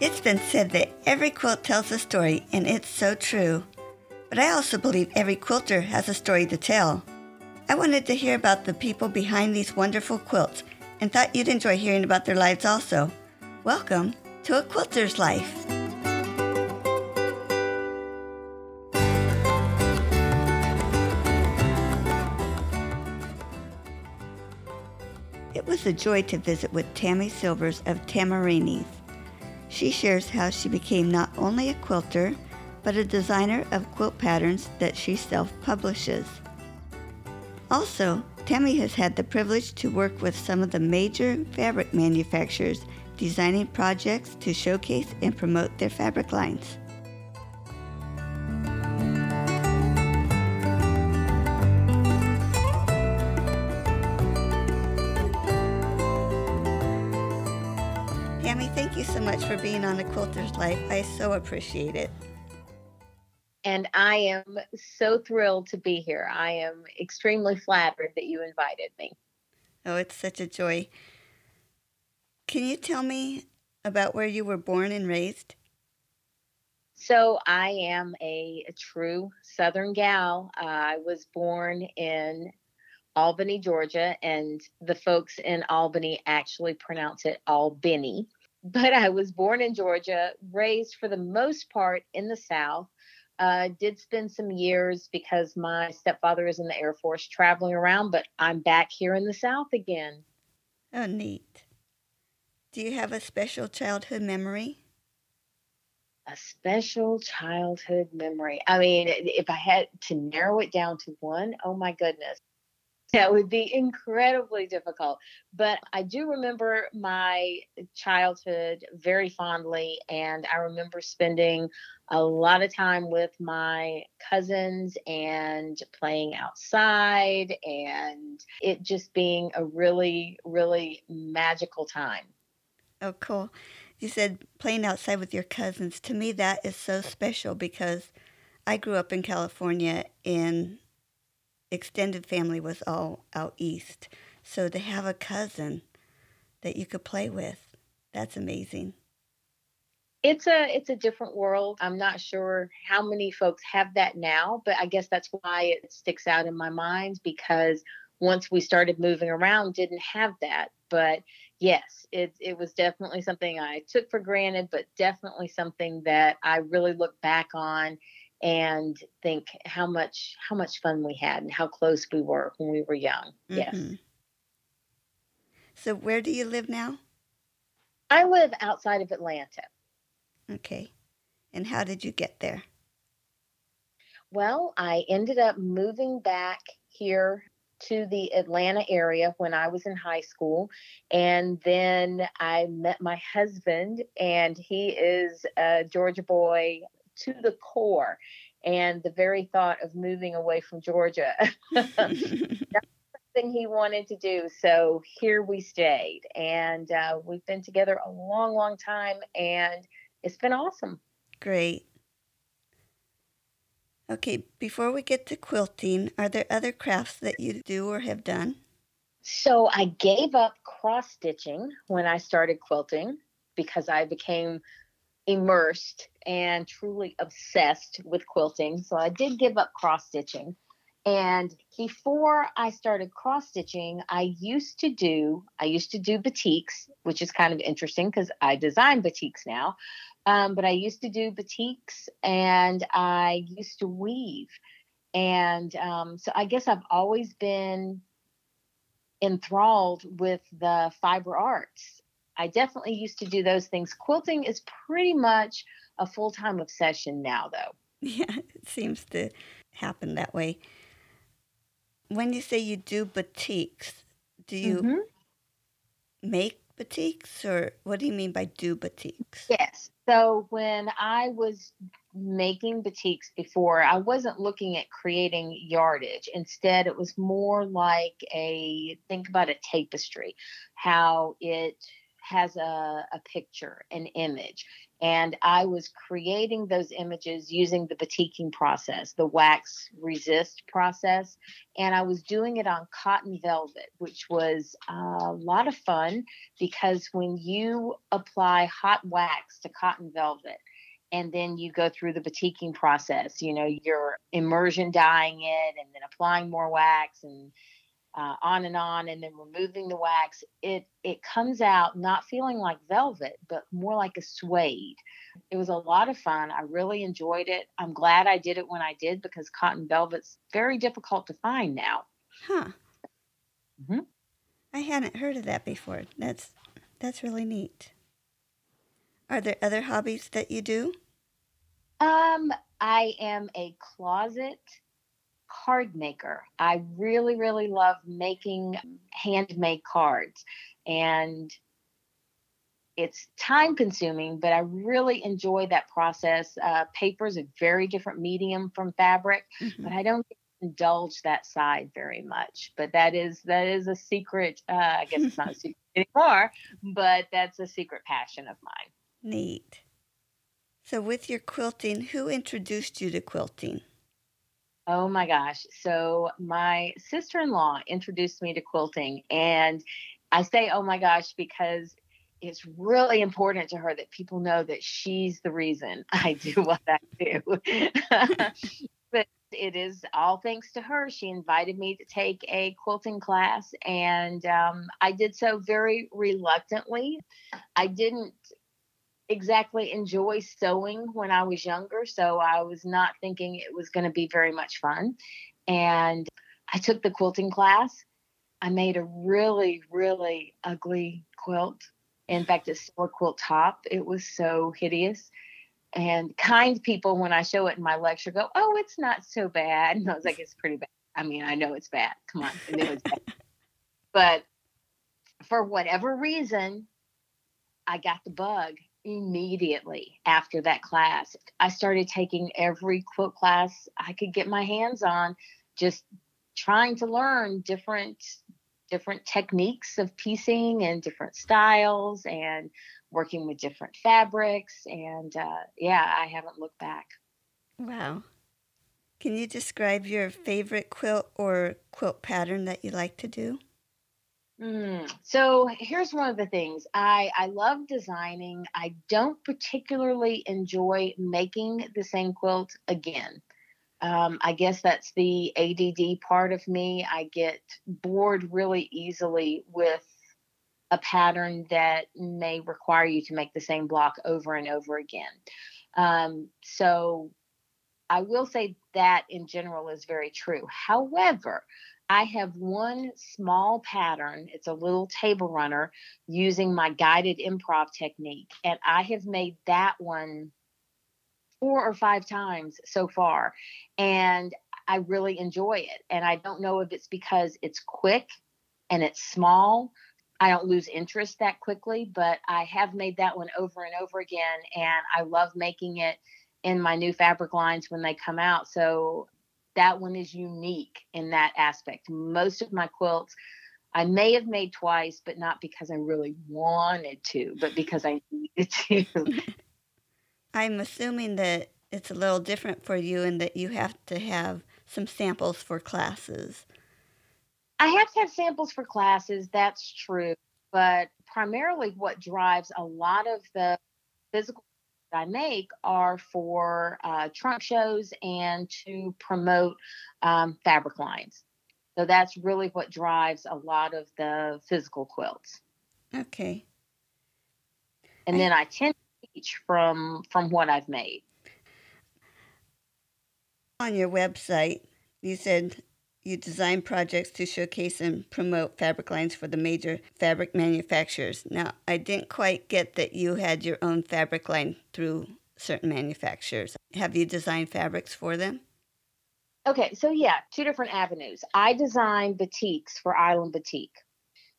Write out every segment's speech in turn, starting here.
It's been said that every quilt tells a story, and it's so true. But I also believe every quilter has a story to tell. I wanted to hear about the people behind these wonderful quilts and thought you'd enjoy hearing about their lives also. Welcome to A Quilter's Life. It was a joy to visit with Tammy Silvers of Tamarinis. She shares how she became not only a quilter, but a designer of quilt patterns that she self publishes. Also, Tammy has had the privilege to work with some of the major fabric manufacturers designing projects to showcase and promote their fabric lines. Tammy, thank you so much for being on A Quilter's Life. I so appreciate it. And I am so thrilled to be here. I am extremely flattered that you invited me. Oh, it's such a joy. Can you tell me about where you were born and raised? So, I am a, a true Southern gal. Uh, I was born in Albany, Georgia, and the folks in Albany actually pronounce it Albany. But I was born in Georgia, raised for the most part in the South. Uh, did spend some years because my stepfather is in the Air Force traveling around, but I'm back here in the South again. Oh, neat. Do you have a special childhood memory? A special childhood memory. I mean, if I had to narrow it down to one, oh my goodness. That would be incredibly difficult. But I do remember my childhood very fondly, and I remember spending a lot of time with my cousins and playing outside, and it just being a really, really magical time. Oh, cool. You said playing outside with your cousins. To me, that is so special because I grew up in California and extended family was all out east. So to have a cousin that you could play with, that's amazing. It's a it's a different world. I'm not sure how many folks have that now, but I guess that's why it sticks out in my mind because once we started moving around didn't have that. But yes, it it was definitely something I took for granted, but definitely something that I really look back on and think how much how much fun we had and how close we were when we were young. Mm-hmm. Yes. So where do you live now? I live outside of Atlanta. Okay. And how did you get there? Well, I ended up moving back here to the Atlanta area when I was in high school. And then I met my husband, and he is a Georgia boy to the core. And the very thought of moving away from Georgia, that's something he wanted to do. So here we stayed. And uh, we've been together a long, long time. And it's been awesome. Great. Okay, before we get to quilting, are there other crafts that you do or have done? So I gave up cross stitching when I started quilting because I became immersed and truly obsessed with quilting. So I did give up cross stitching. And before I started cross stitching, I used to do I used to do batiks, which is kind of interesting because I design batiks now. Um, but I used to do batiks and I used to weave. And um, so I guess I've always been enthralled with the fiber arts. I definitely used to do those things. Quilting is pretty much a full time obsession now, though. Yeah, it seems to happen that way. When you say you do batiks, do you mm-hmm. make batiks or what do you mean by do batiks? Yes. So when I was making batiks before, I wasn't looking at creating yardage. Instead, it was more like a think about a tapestry, how it has a, a picture, an image. And I was creating those images using the batiking process, the wax resist process. And I was doing it on cotton velvet, which was a lot of fun because when you apply hot wax to cotton velvet, and then you go through the batiking process, you know, you're immersion dyeing it and then applying more wax and uh, on and on and then removing the wax. It it comes out not feeling like velvet but more like a suede. It was a lot of fun. I really enjoyed it. I'm glad i did it when i did because cotton velvet's very difficult to find now. Huh. Mm-hmm. i hadn't heard of that before. That's that's really neat. Are there other hobbies that you do? Um i am a closet card maker. I really, really love making handmade cards. And it's time consuming, but I really enjoy that process. Uh, paper is a very different medium from fabric, mm-hmm. but I don't indulge that side very much. But that is that is a secret. Uh, I guess it's not a secret anymore, but that's a secret passion of mine. Neat. So, with your quilting, who introduced you to quilting? Oh my gosh. So my sister-in-law introduced me to quilting and I say oh my gosh because it's really important to her that people know that she's the reason I do what I do. but it is all thanks to her. She invited me to take a quilting class, and um, I did so very reluctantly. I didn't exactly enjoy sewing when I was younger, so I was not thinking it was going to be very much fun. And I took the quilting class. I made a really, really ugly quilt. In fact, it's still a quilt top. It was so hideous. And kind people, when I show it in my lecture, go, Oh, it's not so bad. And I was like, It's pretty bad. I mean, I know it's bad. Come on. I know it's bad. but for whatever reason, I got the bug immediately after that class. I started taking every quilt class I could get my hands on, just trying to learn different different techniques of piecing and different styles and working with different fabrics and uh, yeah i haven't looked back. Wow. Can you describe your favorite quilt or quilt pattern that you like to do Mm. So here's one of the things I I love designing. I don't particularly enjoy making the same quilt again. Um, I guess that's the ADD part of me. I get bored really easily with a pattern that may require you to make the same block over and over again. Um, so I will say that in general is very true. However, I have one small pattern. It's a little table runner using my guided improv technique. And I have made that one four or five times so far. And I really enjoy it. And I don't know if it's because it's quick and it's small. I don't lose interest that quickly, but I have made that one over and over again. And I love making it in my new fabric lines when they come out. So that one is unique in that aspect. Most of my quilts I may have made twice, but not because I really wanted to, but because I needed to. I'm assuming that it's a little different for you and that you have to have some samples for classes. I have to have samples for classes, that's true. But primarily, what drives a lot of the physical I make are for uh, trunk shows and to promote um, fabric lines. So that's really what drives a lot of the physical quilts. Okay. And then I tend to teach from from what I've made. On your website, you said you design projects to showcase and promote fabric lines for the major fabric manufacturers. Now, I didn't quite get that you had your own fabric line through certain manufacturers. Have you designed fabrics for them? Okay, so yeah, two different avenues. I design batiks for Island Batik.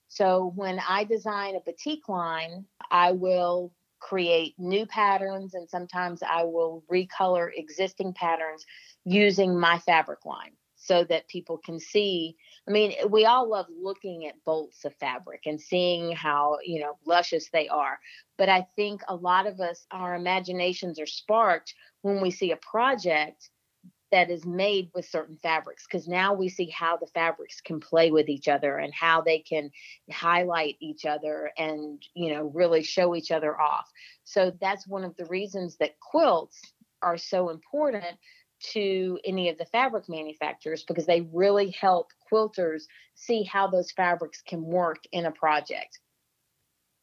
So when I design a batik line, I will create new patterns and sometimes I will recolor existing patterns using my fabric line so that people can see I mean, we all love looking at bolts of fabric and seeing how, you know, luscious they are. But I think a lot of us, our imaginations are sparked when we see a project that is made with certain fabrics because now we see how the fabrics can play with each other and how they can highlight each other and you know really show each other off so that's one of the reasons that quilts are so important to any of the fabric manufacturers because they really help quilters see how those fabrics can work in a project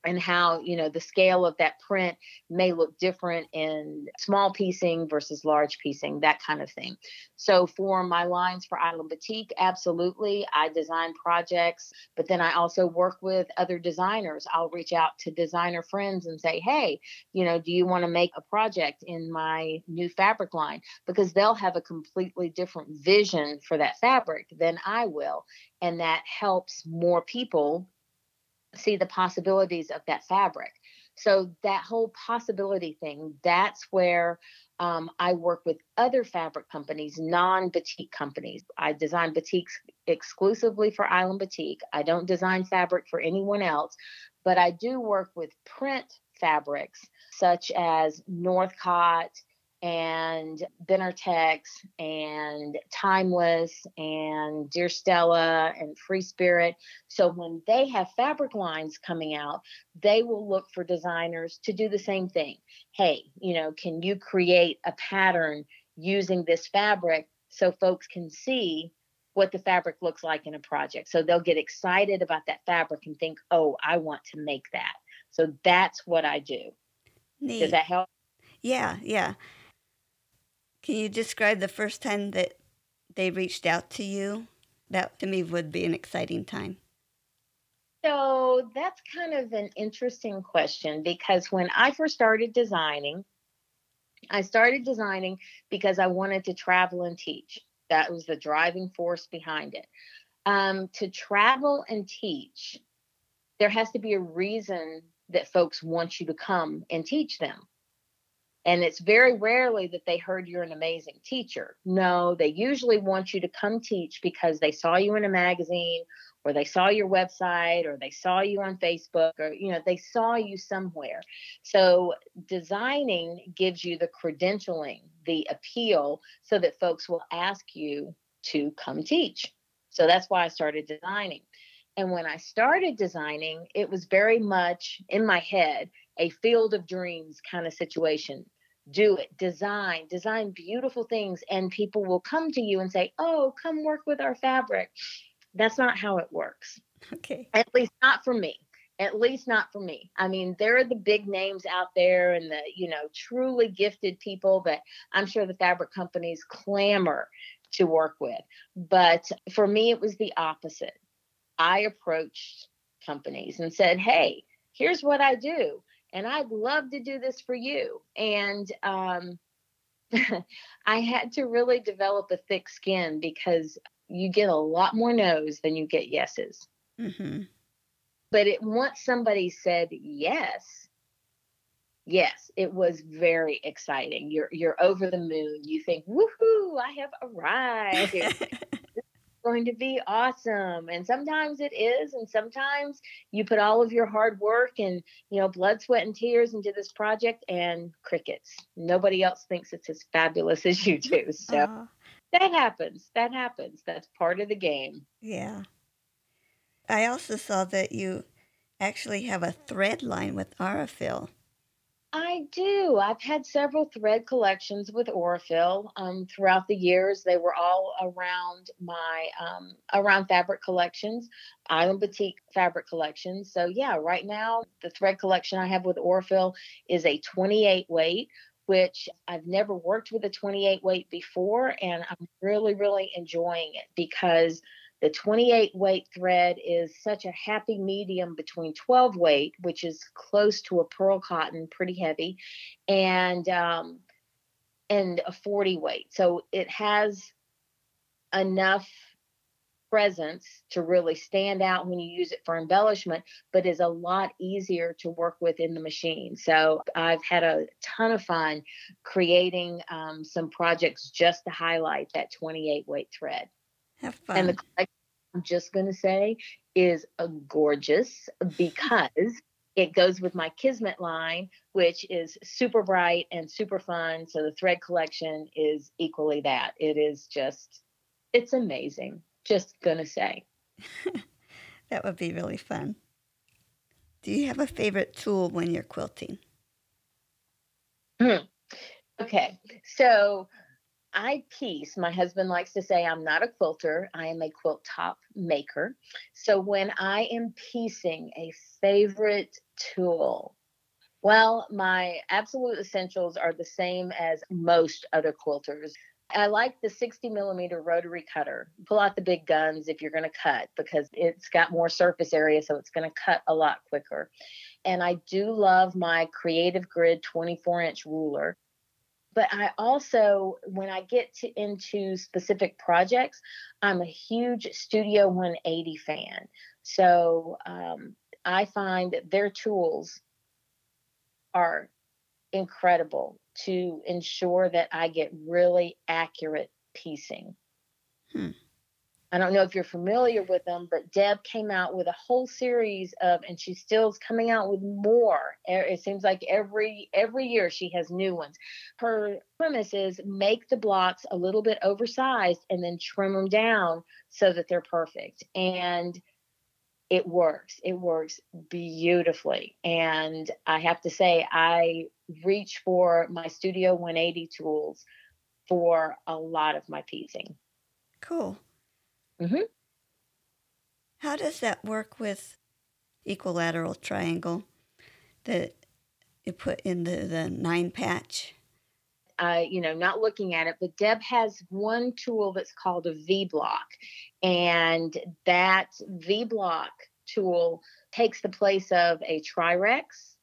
and how you know the scale of that print may look different in small piecing versus large piecing that kind of thing. So for my lines for Island Batik absolutely i design projects but then i also work with other designers. I'll reach out to designer friends and say hey you know do you want to make a project in my new fabric line? Because they'll have a completely different vision for that fabric than i will and that helps more people see the possibilities of that fabric. So that whole possibility thing, that's where um, I work with other fabric companies, non batik companies. I design batiks exclusively for Island Batik. I don't design fabric for anyone else, but I do work with print fabrics such as Northcott and Benartex and Timeless and Dear Stella and Free Spirit. So when they have fabric lines coming out, they will look for designers to do the same thing. Hey, you know, can you create a pattern using this fabric so folks can see what the fabric looks like in a project? So they'll get excited about that fabric and think, oh, I want to make that. So that's what I do. Neat. Does that help? Yeah, yeah. Can you describe the first time that they reached out to you? That to me would be an exciting time. So that's kind of an interesting question because when I first started designing, I started designing because I wanted to travel and teach. That was the driving force behind it. Um, to travel and teach, there has to be a reason that folks want you to come and teach them. And it's very rarely that they heard you're an amazing teacher. No, they usually want you to come teach because they saw you in a magazine or they saw your website or they saw you on Facebook or you know they saw you somewhere. So designing gives you the credentialing, the appeal so that folks will ask you to come teach. So that's why I started designing. And when I started designing, it was very much in my head a field of dreams kind of situation do it design design beautiful things and people will come to you and say oh come work with our fabric. That's not how it works. Okay. At least not for me. At least not for me. I mean there are the big names out there and the you know truly gifted people that i'm sure the fabric companies clamor to work with. But for me it was the opposite. I approached companies and said hey here's what i do and I'd love to do this for you. And um, I had to really develop a thick skin because you get a lot more no's than you get yeses. Mm-hmm. But it once somebody said yes, yes, it was very exciting. You're you're over the moon. You think, woohoo, I have arrived. going to be awesome. And sometimes it is. And sometimes you put all of your hard work and, you know, blood, sweat, and tears into this project and crickets. Nobody else thinks it's as fabulous as you do. So uh, that happens. That happens. That's part of the game. Yeah. I also saw that you actually have a thread line with Aurifil. I do. I've had several thread collections with Aurifil um, throughout the years. They were all around my um, around fabric collections, Island Batik fabric collections. So yeah, right now the thread collection I have with Aurifil is a 28 weight, which I've never worked with a 28 weight before, and I'm really really enjoying it because the 28 weight thread is such a happy medium between 12 weight, which is close to a pearl cotton, pretty heavy, and um, and a 40 weight. So it has enough presence to really stand out when you use it for embellishment, but is a lot easier to work with in the machine. So I've had a ton of fun creating um, some projects just to highlight that 28 weight thread. Have fun. And the collection, I'm just going to say is a gorgeous because it goes with my Kismet line, which is super bright and super fun. So the thread collection is equally that. It is just, it's amazing. Just going to say. that would be really fun. Do you have a favorite tool when you're quilting? Hmm. Okay. So I piece. My husband likes to say I'm not a quilter, I am a quilt top maker. So when I am piecing a favorite tool, well, my absolute essentials are the same as most other quilters. I like the 60 millimeter rotary cutter. Pull out the big guns if you're going to cut because it's got more surface area, so it's going to cut a lot quicker. And I do love my Creative Grid 24 inch ruler but I also, when I get to, into specific projects, I'm a huge Studio 180 fan. So um, I find that their tools are incredible to ensure that I get really accurate piecing. Hmm. I don't know if you're familiar with them, but Deb came out with a whole series of, and she still's coming out with more. It seems like every every year she has new ones. Her premise is make the blocks a little bit oversized and then trim them down so that they're perfect. And it works. It works beautifully. And I have to say, I reach for my Studio 180 tools for a lot of my piecing. Cool. Mm-hmm. How does that work with equilateral triangle that you put in the, the nine patch? Uh, you know, not looking at it, but Deb has one tool that's called a V block. And that V block tool takes the place of a Tri-Recs.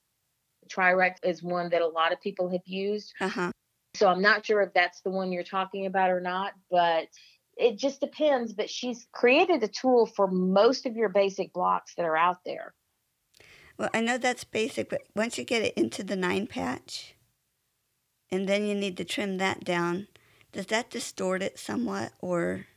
Tri-Recs is one that a lot of people have used. Uh-huh. So I'm not sure if that's the one you're talking about or not, but it just depends, but she's created a tool for most of your basic blocks that are out there. Well, I know that's basic, but once you get it into the nine patch, and then you need to trim that down, does that distort it somewhat or?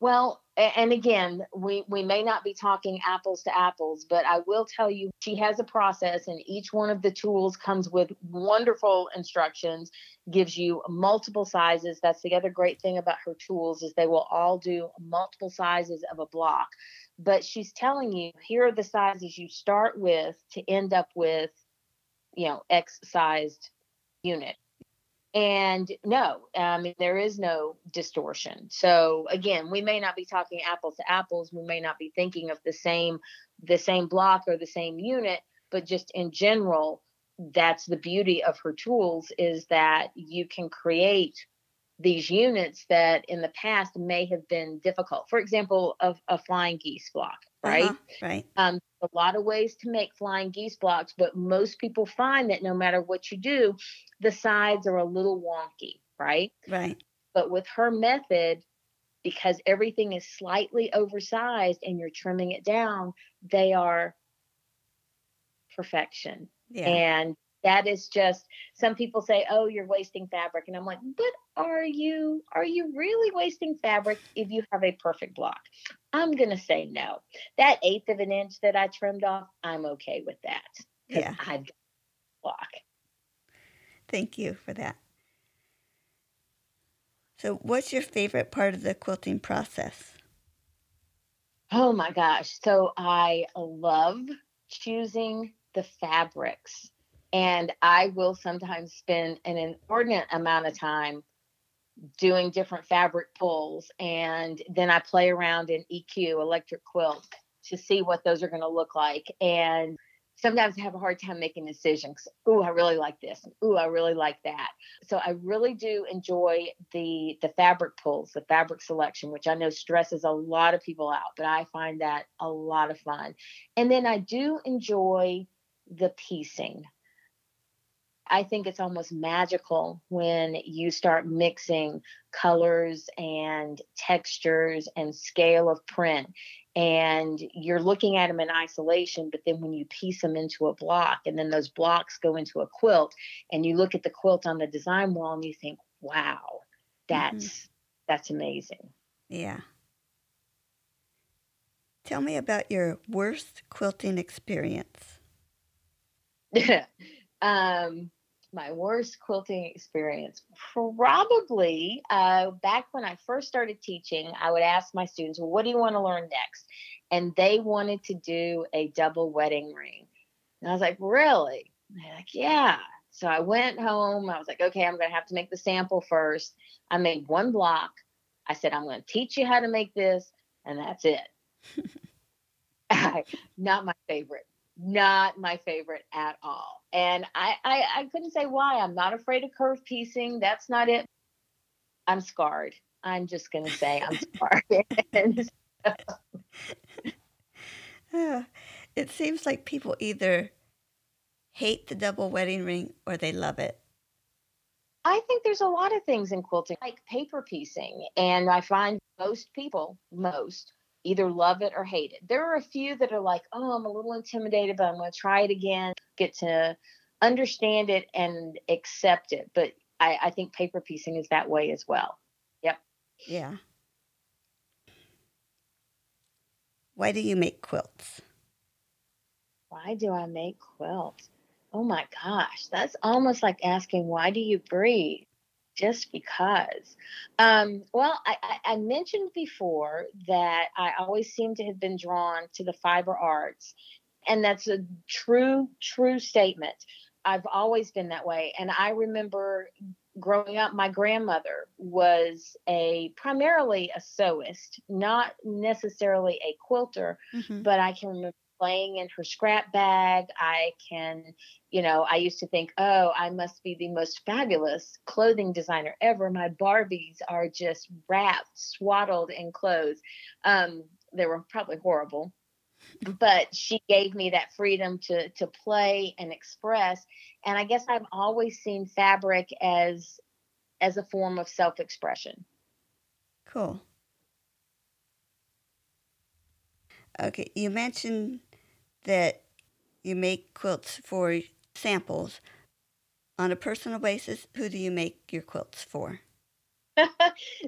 Well, and again, we, we may not be talking apples to apples, but I will tell you she has a process, and each one of the tools comes with wonderful instructions, gives you multiple sizes. That's the other great thing about her tools is they will all do multiple sizes of a block. But she's telling you here are the sizes you start with to end up with, you know, X sized unit. And no, I mean, there is no distortion. So again, we may not be talking apples to apples. We may not be thinking of the same, the same block or the same unit, but just in general, that's the beauty of her tools is that you can create these units that in the past may have been difficult. For example, a, a flying geese block, right? Uh-huh, right. Um, a lot of ways to make flying geese blocks, but most people find that no matter what you do, the sides are a little wonky, right? Right. But with her method, because everything is slightly oversized and you're trimming it down, they are perfection. Yeah. And that is just some people say oh you're wasting fabric and i'm like but are you are you really wasting fabric if you have a perfect block i'm going to say no. That eighth of an inch that i trimmed off i'm okay with that yeah. I've got block. Thank you for that. So what's your favorite part of the quilting process? Oh my gosh so i love choosing the fabrics and I will sometimes spend an inordinate amount of time doing different fabric pulls. And then I play around in EQ, electric quilt, to see what those are going to look like. And sometimes I have a hard time making decisions. Ooh, I really like this. Ooh, I really like that. So I really do enjoy the the fabric pulls, the fabric selection, which I know stresses a lot of people out, but I find that a lot of fun. And then I do enjoy the piecing. I think it's almost magical when you start mixing colors and textures and scale of print. And you're looking at them in isolation, but then when you piece them into a block and then those blocks go into a quilt, and you look at the quilt on the design wall and you think, wow, that's mm-hmm. that's amazing. Yeah. Tell me about your worst quilting experience. um, my worst quilting experience. Probably uh, back when i first started teaching i would ask my students well what do you want to learn next? And they wanted to do a double wedding ring. And i was like really? They're like yeah. So i went home. I was like okay i'm going to have to make the sample first. I made one block. I said i'm going to teach you how to make this and that's it. Not my favorite not my favorite at all. And I, I, I couldn't say why. I'm not afraid of curve piecing. That's not it. I'm scarred. I'm just going to say I'm scarred. uh, it seems like people either hate the double wedding ring or they love it. I think there's a lot of things in quilting, like paper piecing. And I find most people, most, either love it or hate it. There are a few that are like, oh, I'm a little intimidated, but I'm going to try it again, get to understand it and accept it. But I, I think paper piecing is that way as well. Yep. Yeah. Why do you make quilts? Why do I make quilts? Oh my gosh, that's almost like asking, why do you breathe? Just because. Um, well, I, I, mentioned before that I always seem to have been drawn to the fiber arts, and that's a true, true statement. I've always been that way. And I remember growing up, my grandmother was a primarily a sewist, not necessarily a quilter, mm-hmm. but I can remember playing in her scrap bag. I can, you know, I used to think, oh, I must be the most fabulous clothing designer ever. My Barbies are just wrapped, swaddled in clothes. Um, they were probably horrible. But she gave me that freedom to to play and express. And I guess I've always seen fabric as as a form of self-expression. Cool. Okay, you mentioned that you make quilts for samples. On a personal basis, who do you make your quilts for?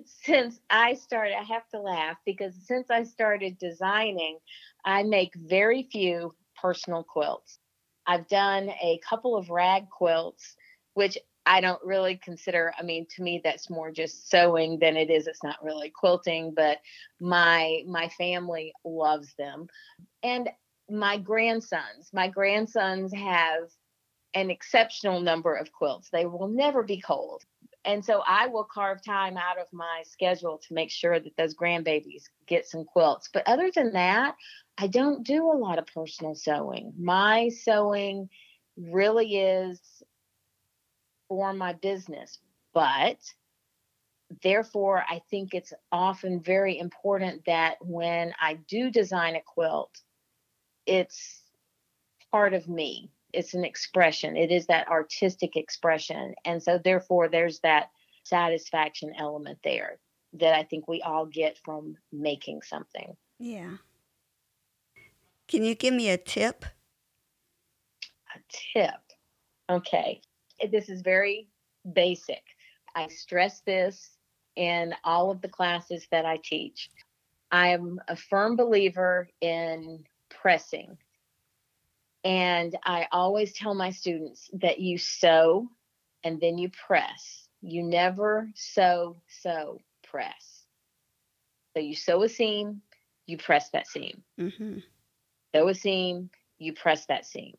since I started, I have to laugh because since I started designing, I make very few personal quilts. I've done a couple of rag quilts, which I don't really consider, I mean, to me, that's more just sewing than it is. It's not really quilting, but my my family loves them. And my grandsons, my grandsons have an exceptional number of quilts. They will never be cold. And so I will carve time out of my schedule to make sure that those grandbabies get some quilts. But other than that, I don't do a lot of personal sewing. My sewing really is for my business. But therefore, I think it's often very important that when I do design a quilt, it's part of me. It's an expression. It is that artistic expression. And so, therefore, there's that satisfaction element there that I think we all get from making something. Yeah. Can you give me a tip? A tip. Okay. This is very basic. I stress this in all of the classes that I teach. I am a firm believer in pressing. And I always tell my students that you sew and then you press. You never sew, sew, press. So you sew a seam, you press that seam. Mm-hmm. Sew a seam, you press that seam.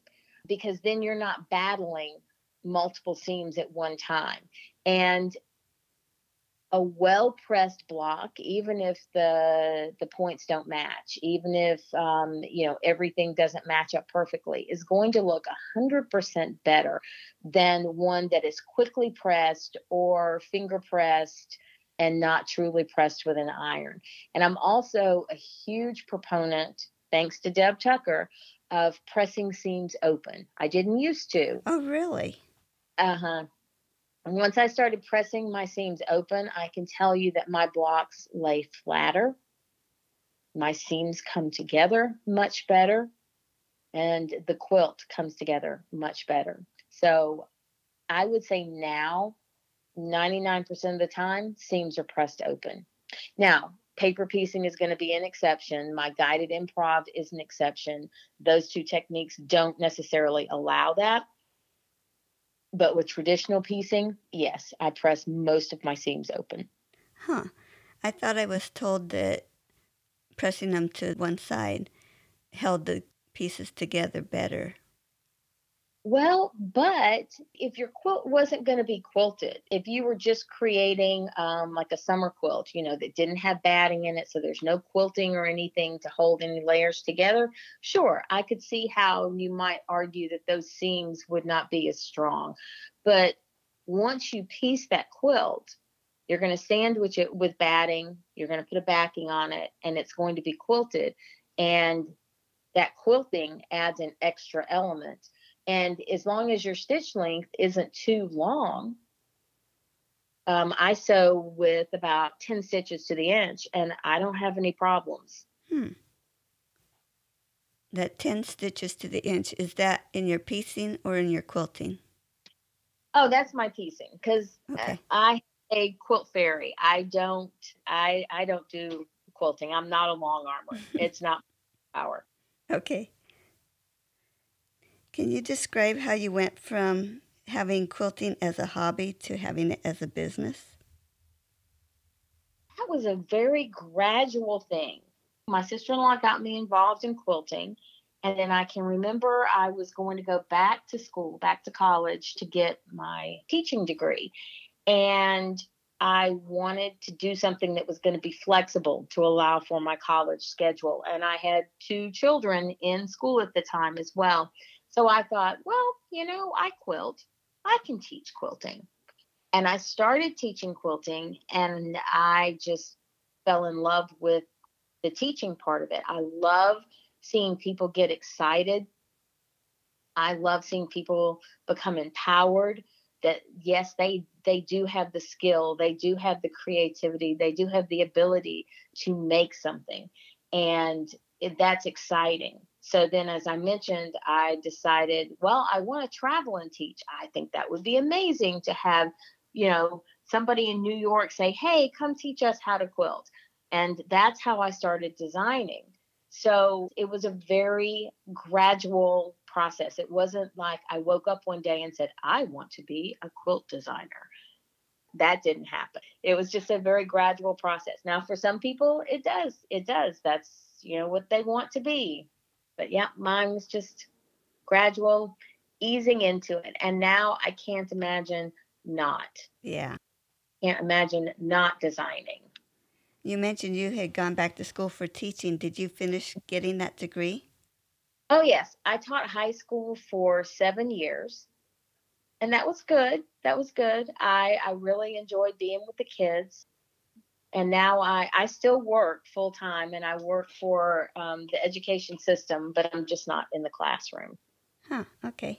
Because then you're not battling multiple seams at one time. And a well pressed block even if the the points don't match even if um, you know everything doesn't match up perfectly is going to look 100% better than one that is quickly pressed or finger pressed and not truly pressed with an iron. And i'm also a huge proponent thanks to deb tucker of pressing seams open. I didn't used to. Oh really? Uh-huh once I started pressing my seams open, I can tell you that my blocks lay flatter. My seams come together much better, and the quilt comes together much better. So I would say now, 99% of the time, seams are pressed open. Now, paper piecing is going to be an exception. My guided improv is an exception. Those two techniques don't necessarily allow that. But with traditional piecing, yes, I press most of my seams open. Huh. I thought I was told that pressing them to one side held the pieces together better. Well, but if your quilt wasn't going to be quilted, if you were just creating um, like a summer quilt, you know, that didn't have batting in it, so there's no quilting or anything to hold any layers together, sure, I could see how you might argue that those seams would not be as strong. But once you piece that quilt, you're going to sandwich it with batting, you're going to put a backing on it, and it's going to be quilted. And that quilting adds an extra element and as long as your stitch length isn't too long, um, I sew with about 10 stitches to the inch and I don't have any problems. Hmm. That 10 stitches to the inch, is that in your piecing or in your quilting? Oh, that's my piecing because okay. I a quilt fairy. I don't I I don't do quilting. I'm not a long armer. it's not power. Okay. Can you describe how you went from having quilting as a hobby to having it as a business? That was a very gradual thing. My sister in law got me involved in quilting. And then I can remember I was going to go back to school, back to college to get my teaching degree. And I wanted to do something that was going to be flexible to allow for my college schedule. And I had two children in school at the time as well. So I thought, well, you know, I quilt. I can teach quilting. And I started teaching quilting and I just fell in love with the teaching part of it. I love seeing people get excited. I love seeing people become empowered that yes, they they do have the skill, they do have the creativity, they do have the ability to make something. And that's exciting. So then, as I mentioned, I decided, well, I want to travel and teach. I think that would be amazing to have, you know, somebody in New York say, hey, come teach us how to quilt. And that's how I started designing. So it was a very gradual process. It wasn't like I woke up one day and said, I want to be a quilt designer. That didn't happen. It was just a very gradual process. Now, for some people, it does. It does. That's, you know, what they want to be. But yeah, mine was just gradual easing into it. And now I can't imagine not. Yeah. Can't imagine not designing. You mentioned you had gone back to school for teaching. Did you finish getting that degree? Oh, yes. I taught high school for seven years. And that was good. That was good. I, I really enjoyed being with the kids and now I, I still work full time and I work for um, the education system, but I'm just not in the classroom. Huh, okay.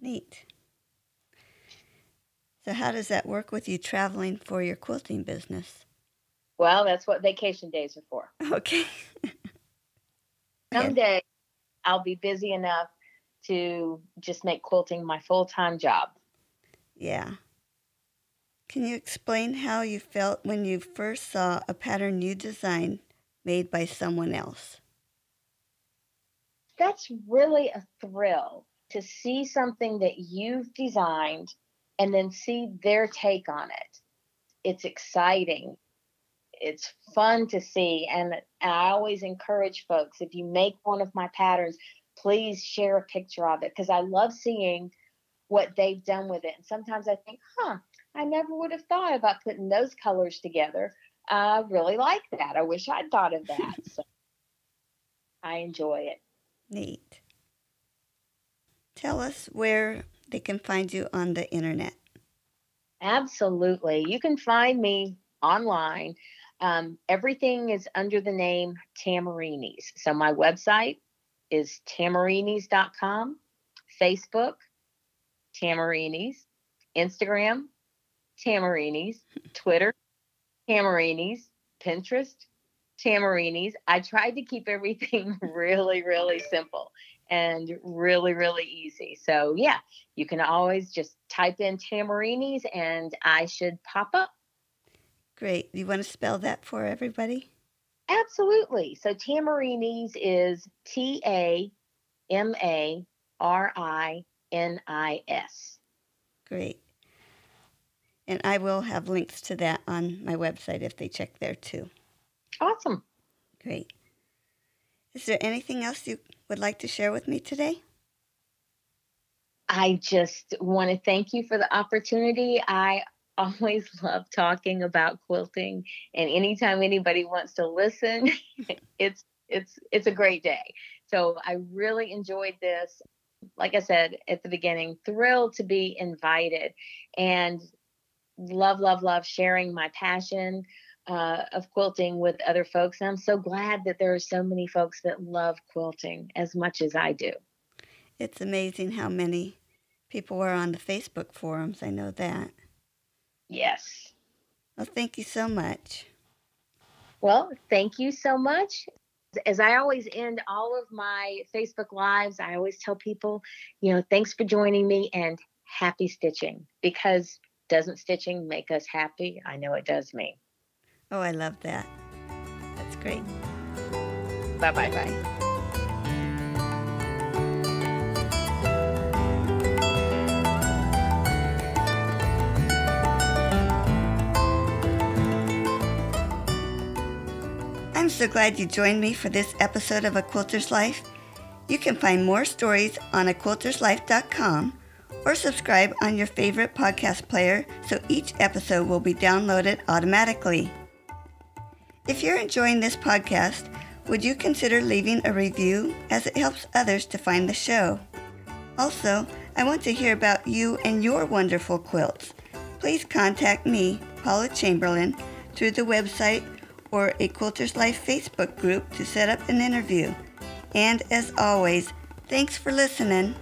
Neat. So, how does that work with you traveling for your quilting business? Well, that's what vacation days are for. Okay. Someday I'll be busy enough to just make quilting my full time job. Yeah. Can you explain how you felt when you first saw a pattern you designed made by someone else? That's really a thrill to see something that you've designed and then see their take on it. It's exciting. It's fun to see. And I always encourage folks if you make one of my patterns, please share a picture of it because I love seeing what they've done with it. And sometimes I think, huh, I never would have thought about putting those colors together. I really like that. I wish I'd thought of that. so I enjoy it. Neat. Tell us where they can find you on the internet. Absolutely. You can find me online. Um, everything is under the name Tamarinis. So my website is tamarinis.com, Facebook, Tamarinis, Instagram, Tamarinis, Twitter, Tamarinis, Pinterest, Tamarinis. I tried to keep everything really, really simple and really, really easy. So, yeah, you can always just type in Tamarinis and I should pop up. Great. You want to spell that for everybody? Absolutely. So Tamarinis is T A M A R I N I S. Great. And I will have links to that on my website if they check there too. Awesome. Great. Is there anything else you would like to share with me today? I just want to thank you for the opportunity. I always love talking about quilting and anytime anybody wants to listen, it's it's it's a great day. So I really enjoyed this. Like I said at the beginning, thrilled to be invited and love love love sharing my passion uh, of quilting with other folks. And I'm so glad that there are so many folks that love quilting as much as I do. It's amazing how many people are on the Facebook forums. I know that. Yes. Well, thank you so much. Well, thank you so much. As I always end all of my Facebook Lives, I always tell people, you know, thanks for joining me and happy stitching because doesn't stitching make us happy? I know it does me. Oh, I love that. That's great. Bye bye. Bye. I'm so glad you joined me for this episode of A Quilter's Life. You can find more stories on aquilterslife.com or subscribe on your favorite podcast player so each episode will be downloaded automatically. If you're enjoying this podcast, would you consider leaving a review as it helps others to find the show? Also, I want to hear about you and your wonderful quilts. Please contact me, Paula Chamberlain, through the website or a Quilter's Life Facebook group to set up an interview. And as always, thanks for listening.